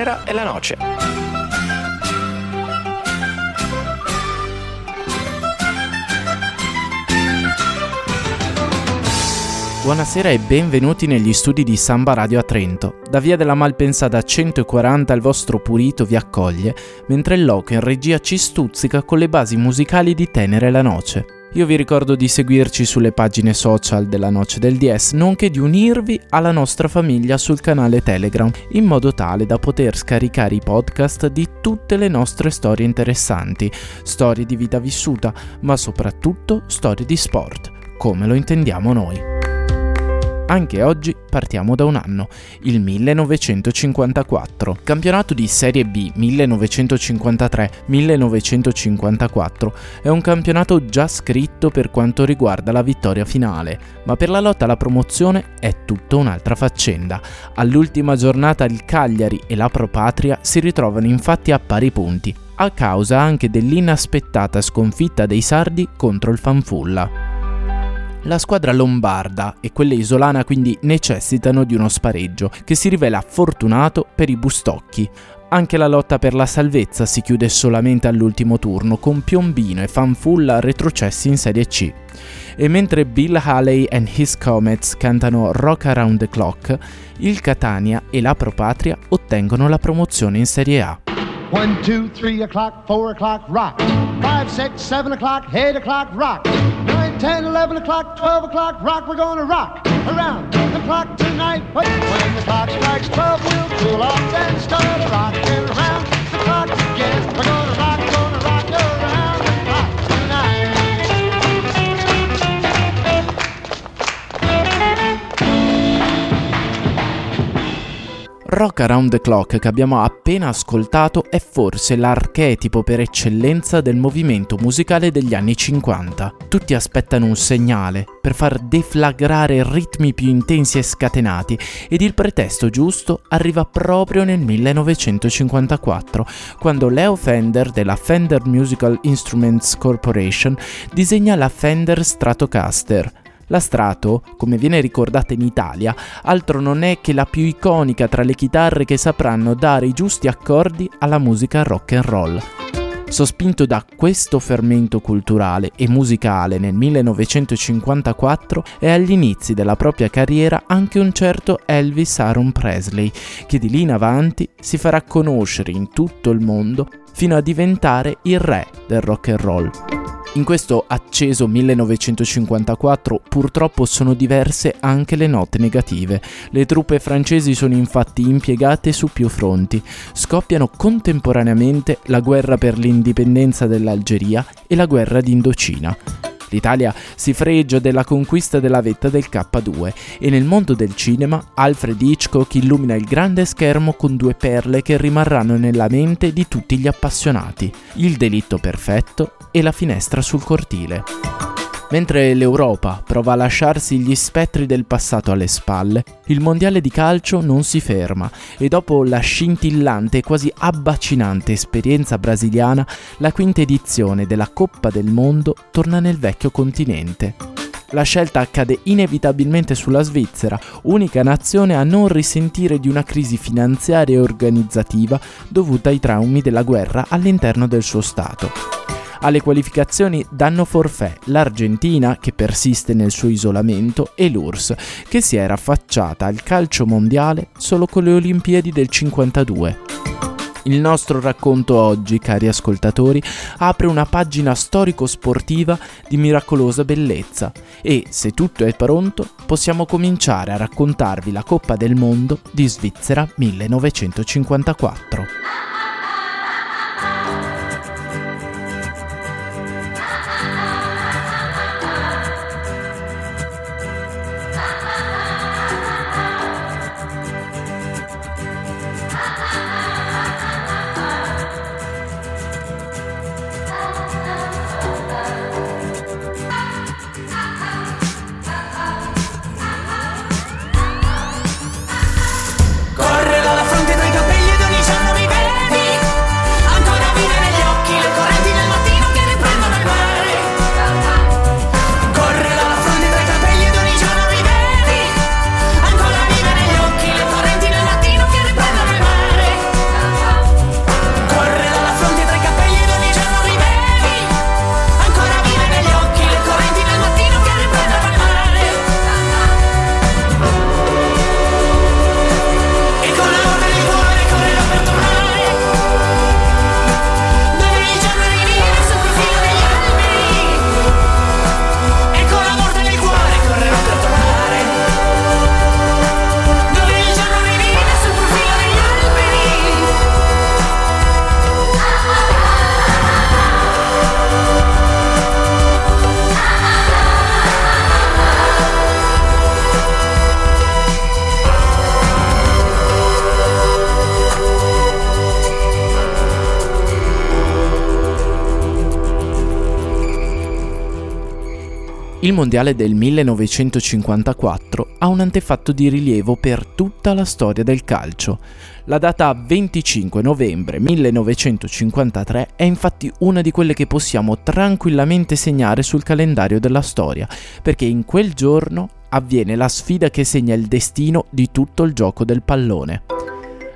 tenera e la noce. Buonasera e benvenuti negli studi di Samba Radio a Trento. Da via della Malpensata 140 il vostro Purito vi accoglie, mentre il loco in regia ci stuzzica con le basi musicali di Tenere la Noce. Io vi ricordo di seguirci sulle pagine social della Noce del DS, nonché di unirvi alla nostra famiglia sul canale Telegram, in modo tale da poter scaricare i podcast di tutte le nostre storie interessanti, storie di vita vissuta, ma soprattutto storie di sport, come lo intendiamo noi. Anche oggi partiamo da un anno, il 1954. Campionato di Serie B 1953-1954 è un campionato già scritto per quanto riguarda la vittoria finale, ma per la lotta alla promozione è tutta un'altra faccenda. All'ultima giornata il Cagliari e la Pro Patria si ritrovano infatti a pari punti, a causa anche dell'inaspettata sconfitta dei sardi contro il Fanfulla. La squadra lombarda e quella isolana quindi necessitano di uno spareggio che si rivela fortunato per i Bustocchi. Anche la lotta per la salvezza si chiude solamente all'ultimo turno con Piombino e Fanfulla retrocessi in Serie C. E mentre Bill Haley and His Comets cantano Rock Around the Clock, il Catania e la Pro Patria ottengono la promozione in Serie A. 1, 2, 3 o'clock, 4 o'clock, rock. 5, 6, 7 o'clock, 8 o'clock, rock. 9, 10, 11 o'clock, 12 o'clock, rock. We're gonna rock around the clock tonight. Wait, when the clock strikes 12, we'll cool off and start rocking around the clock again. We're gonna rock Rock Around the Clock che abbiamo appena ascoltato è forse l'archetipo per eccellenza del movimento musicale degli anni 50. Tutti aspettano un segnale per far deflagrare ritmi più intensi e scatenati ed il pretesto giusto arriva proprio nel 1954, quando Leo Fender della Fender Musical Instruments Corporation disegna la Fender Stratocaster la Strato, come viene ricordata in Italia, altro non è che la più iconica tra le chitarre che sapranno dare i giusti accordi alla musica rock and roll. Sospinto da questo fermento culturale e musicale nel 1954 è agli inizi della propria carriera anche un certo Elvis Aaron Presley, che di lì in avanti si farà conoscere in tutto il mondo fino a diventare il re del rock and roll. In questo acceso 1954 purtroppo sono diverse anche le note negative. Le truppe francesi sono infatti impiegate su più fronti. Scoppiano contemporaneamente la guerra per l'indipendenza dell'Algeria e la guerra d'Indocina. L'Italia si fregia della conquista della vetta del K2 e nel mondo del cinema Alfred Hitchcock illumina il grande schermo con due perle che rimarranno nella mente di tutti gli appassionati, Il delitto perfetto e La finestra sul cortile. Mentre l'Europa prova a lasciarsi gli spettri del passato alle spalle, il mondiale di calcio non si ferma e dopo la scintillante e quasi abbacinante esperienza brasiliana, la quinta edizione della Coppa del Mondo torna nel vecchio continente. La scelta accade inevitabilmente sulla Svizzera, unica nazione a non risentire di una crisi finanziaria e organizzativa dovuta ai traumi della guerra all'interno del suo Stato. Alle qualificazioni danno forfè l'Argentina, che persiste nel suo isolamento, e l'URSS, che si era affacciata al calcio mondiale solo con le Olimpiadi del 52. Il nostro racconto oggi, cari ascoltatori, apre una pagina storico-sportiva di miracolosa bellezza e, se tutto è pronto, possiamo cominciare a raccontarvi la Coppa del Mondo di Svizzera 1954. Il mondiale del 1954 ha un antefatto di rilievo per tutta la storia del calcio. La data 25 novembre 1953 è infatti una di quelle che possiamo tranquillamente segnare sul calendario della storia, perché in quel giorno avviene la sfida che segna il destino di tutto il gioco del pallone.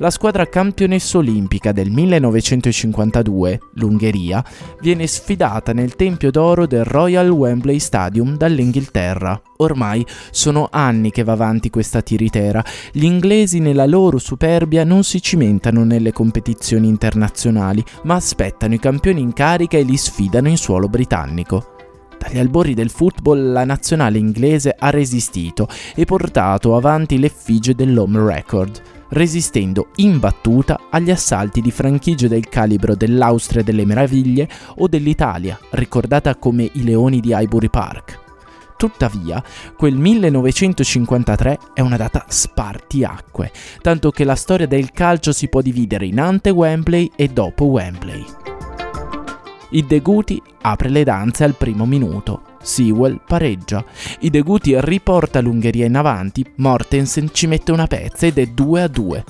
La squadra campionessa olimpica del 1952, l'Ungheria, viene sfidata nel Tempio d'Oro del Royal Wembley Stadium dall'Inghilterra. Ormai sono anni che va avanti questa tiritera. Gli inglesi nella loro superbia non si cimentano nelle competizioni internazionali, ma aspettano i campioni in carica e li sfidano in suolo britannico. Dagli albori del football la nazionale inglese ha resistito e portato avanti l'effigie dell'home record resistendo imbattuta agli assalti di franchigie del calibro dell'Austria delle Meraviglie o dell'Italia, ricordata come i Leoni di Highbury Park. Tuttavia, quel 1953 è una data spartiacque, tanto che la storia del calcio si può dividere in ante Wembley e dopo Wembley. Il Deguti apre le danze al primo minuto, Sewell pareggia. I Deguti riporta l'Ungheria in avanti, Mortensen ci mette una pezza ed è 2 a 2.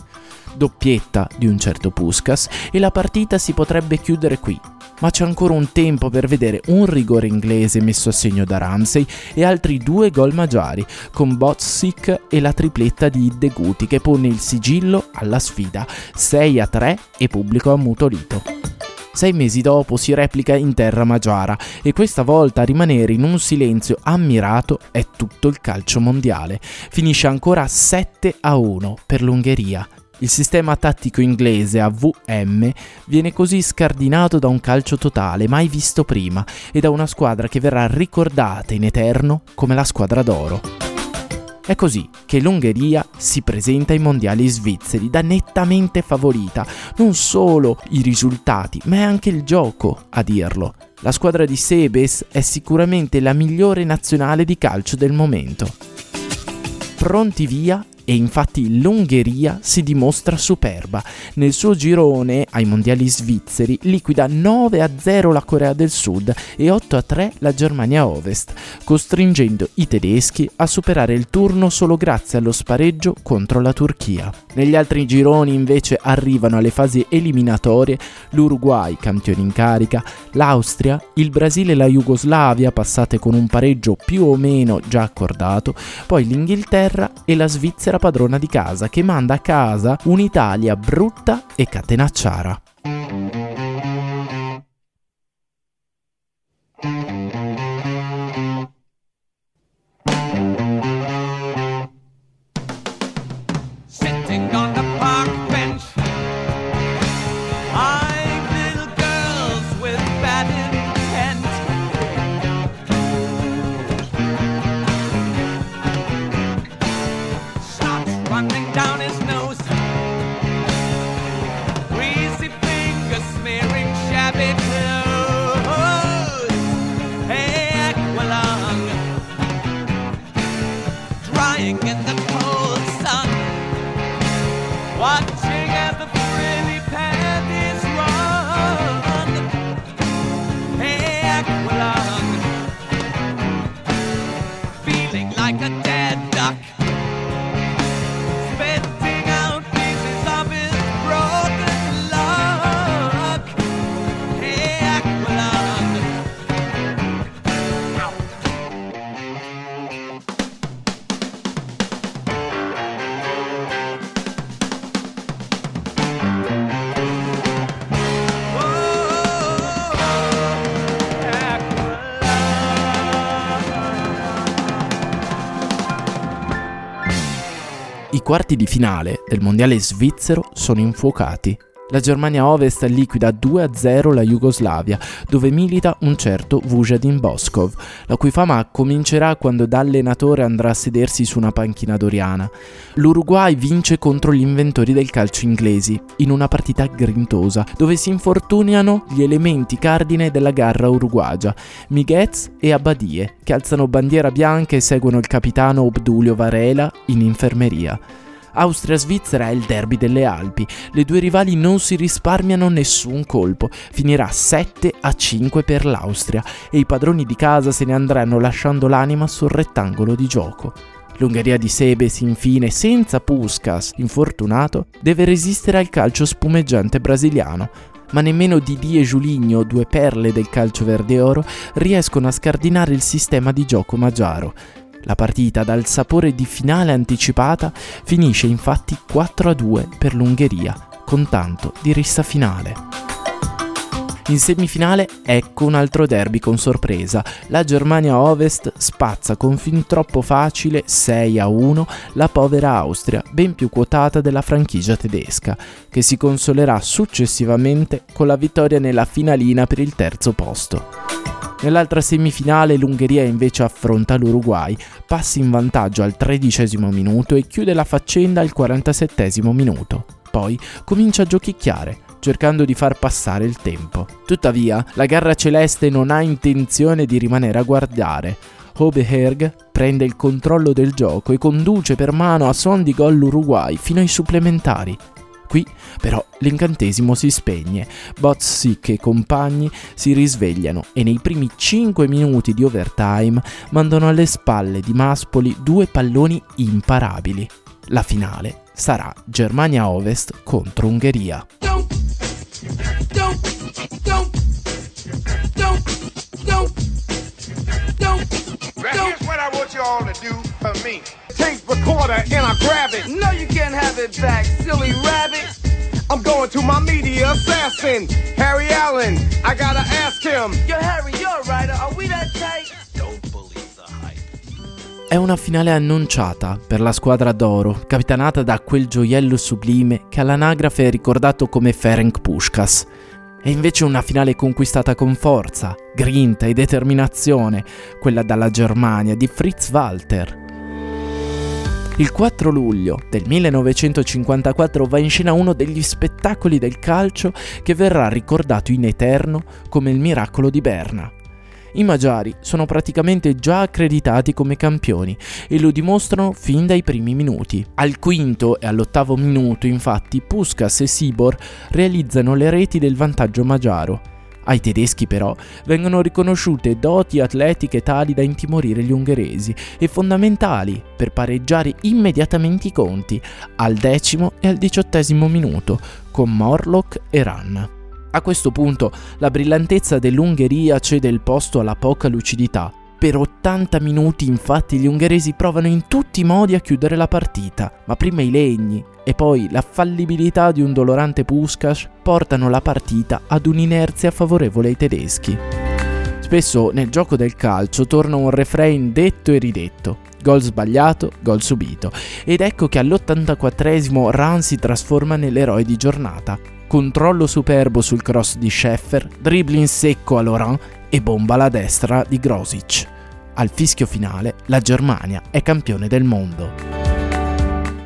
Doppietta di un certo Puskas e la partita si potrebbe chiudere qui. Ma c'è ancora un tempo per vedere un rigore inglese messo a segno da Ramsey e altri due gol magiari, con Botsic e la tripletta di Deguti che pone il sigillo alla sfida 6 a 3 e pubblico ammutolito. Sei mesi dopo si replica in terra magiara e questa volta a rimanere in un silenzio ammirato è tutto il calcio mondiale. Finisce ancora 7 a 1 per l'Ungheria. Il sistema tattico inglese a VM viene così scardinato da un calcio totale mai visto prima e da una squadra che verrà ricordata in eterno come la squadra d'oro. È così che l'Ungheria si presenta ai mondiali svizzeri da nettamente favorita, non solo i risultati, ma è anche il gioco a dirlo. La squadra di Sebes è sicuramente la migliore nazionale di calcio del momento. Pronti via e infatti l'Ungheria si dimostra superba. Nel suo girone ai mondiali svizzeri liquida 9-0 la Corea del Sud e 8-3 la Germania Ovest, costringendo i tedeschi a superare il turno solo grazie allo spareggio contro la Turchia. Negli altri gironi invece arrivano alle fasi eliminatorie l'Uruguay, campione in carica, l'Austria, il Brasile e la Jugoslavia passate con un pareggio più o meno già accordato, poi l'Inghilterra e la Svizzera padrona di casa che manda a casa un'Italia brutta e catenacciara. I quarti di finale del mondiale svizzero sono infuocati. La Germania Ovest liquida 2-0 la Jugoslavia, dove milita un certo Vujadin Boskov, la cui fama comincerà quando da allenatore andrà a sedersi su una panchina doriana. L'Uruguay vince contro gli inventori del calcio inglesi, in una partita grintosa, dove si infortuniano gli elementi cardine della garra uruguagia, Miguez e Abbadie, che alzano bandiera bianca e seguono il capitano Obdulio Varela in infermeria. Austria-Svizzera è il derby delle Alpi. Le due rivali non si risparmiano nessun colpo. Finirà 7 a 5 per l'Austria e i padroni di casa se ne andranno lasciando l'anima sul rettangolo di gioco. L'Ungheria di Sebes, infine, senza Puskas, infortunato, deve resistere al calcio spumeggiante brasiliano, ma nemmeno Didi e Giuligno, due perle del calcio verde oro, riescono a scardinare il sistema di gioco magiaro. La partita dal sapore di finale anticipata finisce infatti 4-2 per l'Ungheria, con tanto di rissa finale. In semifinale ecco un altro derby con sorpresa. La Germania Ovest spazza con fin troppo facile 6 a 1 la povera Austria, ben più quotata della franchigia tedesca, che si consolerà successivamente con la vittoria nella finalina per il terzo posto. Nell'altra semifinale l'Ungheria invece affronta l'Uruguay, passa in vantaggio al tredicesimo minuto e chiude la faccenda al 47 minuto. Poi comincia a giochicchiare, cercando di far passare il tempo. Tuttavia, la garra celeste non ha intenzione di rimanere a guardare. Hobeherg prende il controllo del gioco e conduce per mano a son di gol l'Uruguay fino ai supplementari. Qui però l'incantesimo si spegne, Botsic e compagni si risvegliano e nei primi 5 minuti di overtime mandano alle spalle di Maspoli due palloni imparabili. La finale sarà Germania Ovest contro Ungheria. you all to recorder and I grab it. No, you can't have it back, silly rabbit. I'm going to my media assassin, Harry Allen. I gotta ask him. Yo, Harry, you're a writer. Are we that tight? È una finale annunciata per la squadra d'oro, capitanata da quel gioiello sublime che all'anagrafe è ricordato come Ferenc Puskas. È invece una finale conquistata con forza, grinta e determinazione, quella dalla Germania di Fritz Walter. Il 4 luglio del 1954 va in scena uno degli spettacoli del calcio che verrà ricordato in eterno come il miracolo di Berna. I Magiari sono praticamente già accreditati come campioni e lo dimostrano fin dai primi minuti. Al quinto e all'ottavo minuto, infatti, Puskas e Sibor realizzano le reti del vantaggio magiaro. Ai tedeschi però vengono riconosciute doti atletiche tali da intimorire gli ungheresi e fondamentali per pareggiare immediatamente i conti al decimo e al diciottesimo minuto con Morlock e Rann. A questo punto la brillantezza dell'Ungheria cede il posto alla poca lucidità. Per 80 minuti infatti gli ungheresi provano in tutti i modi a chiudere la partita, ma prima i legni e poi la fallibilità di un dolorante Puskas portano la partita ad un'inerzia favorevole ai tedeschi. Spesso nel gioco del calcio torna un refrain detto e ridetto. Gol sbagliato, gol subito. Ed ecco che all'84esimo Ran si trasforma nell'eroe di giornata controllo superbo sul cross di Scheffer, dribbling secco a Laurent e bomba alla destra di Grosic. Al fischio finale la Germania è campione del mondo.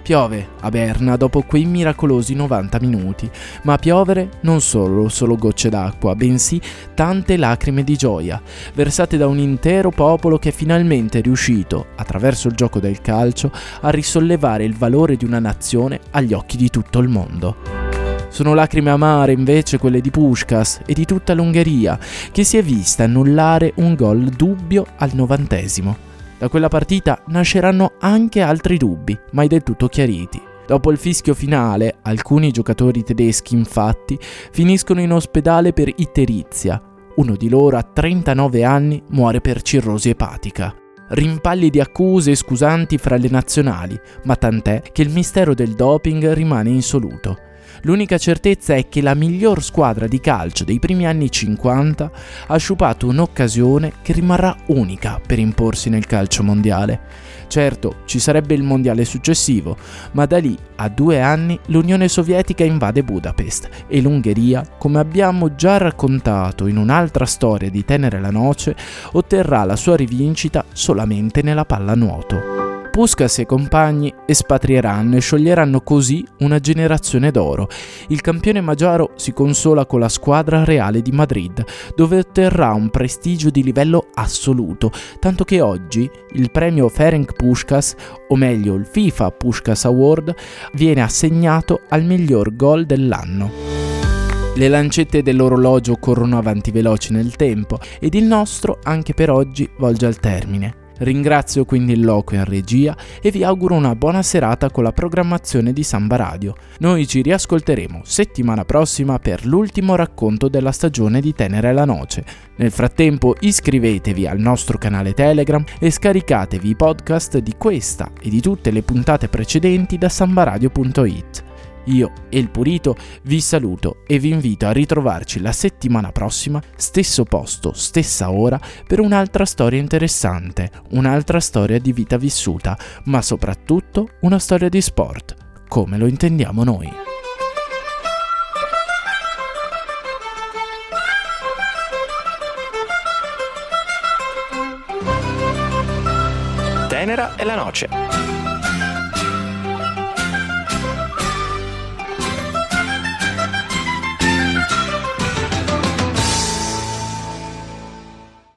Piove a Berna dopo quei miracolosi 90 minuti, ma a piovere non solo solo gocce d'acqua, bensì tante lacrime di gioia, versate da un intero popolo che è finalmente riuscito, attraverso il gioco del calcio, a risollevare il valore di una nazione agli occhi di tutto il mondo. Sono lacrime amare invece quelle di Pushkas e di tutta l'Ungheria, che si è vista annullare un gol dubbio al novantesimo. Da quella partita nasceranno anche altri dubbi, mai del tutto chiariti. Dopo il fischio finale, alcuni giocatori tedeschi infatti finiscono in ospedale per iterizia. Uno di loro a 39 anni muore per cirrosi epatica rimpalli di accuse e scusanti fra le nazionali, ma tant'è che il mistero del doping rimane insoluto. L'unica certezza è che la miglior squadra di calcio dei primi anni 50 ha sciupato un'occasione che rimarrà unica per imporsi nel calcio mondiale. Certo, ci sarebbe il mondiale successivo, ma da lì a due anni l'Unione Sovietica invade Budapest e l'Ungheria, come abbiamo già raccontato in un'altra storia di Tenere la Noce, otterrà la sua rivincita solamente nella pallanuoto. Puskas e compagni espatrieranno e scioglieranno così una generazione d'oro. Il campione magiaro si consola con la squadra reale di Madrid, dove otterrà un prestigio di livello assoluto, tanto che oggi il premio Ferenc Puskas, o meglio il FIFA Puskas Award, viene assegnato al miglior gol dell'anno. Le lancette dell'orologio corrono avanti veloci nel tempo ed il nostro, anche per oggi, volge al termine. Ringrazio quindi il loco in regia e vi auguro una buona serata con la programmazione di Samba Radio. Noi ci riascolteremo settimana prossima per l'ultimo racconto della stagione di Tenere la Noce. Nel frattempo iscrivetevi al nostro canale Telegram e scaricatevi i podcast di questa e di tutte le puntate precedenti da sambaradio.it. Io e il Purito vi saluto e vi invito a ritrovarci la settimana prossima, stesso posto, stessa ora, per un'altra storia interessante, un'altra storia di vita vissuta, ma soprattutto una storia di sport, come lo intendiamo noi. Tenera e la noce.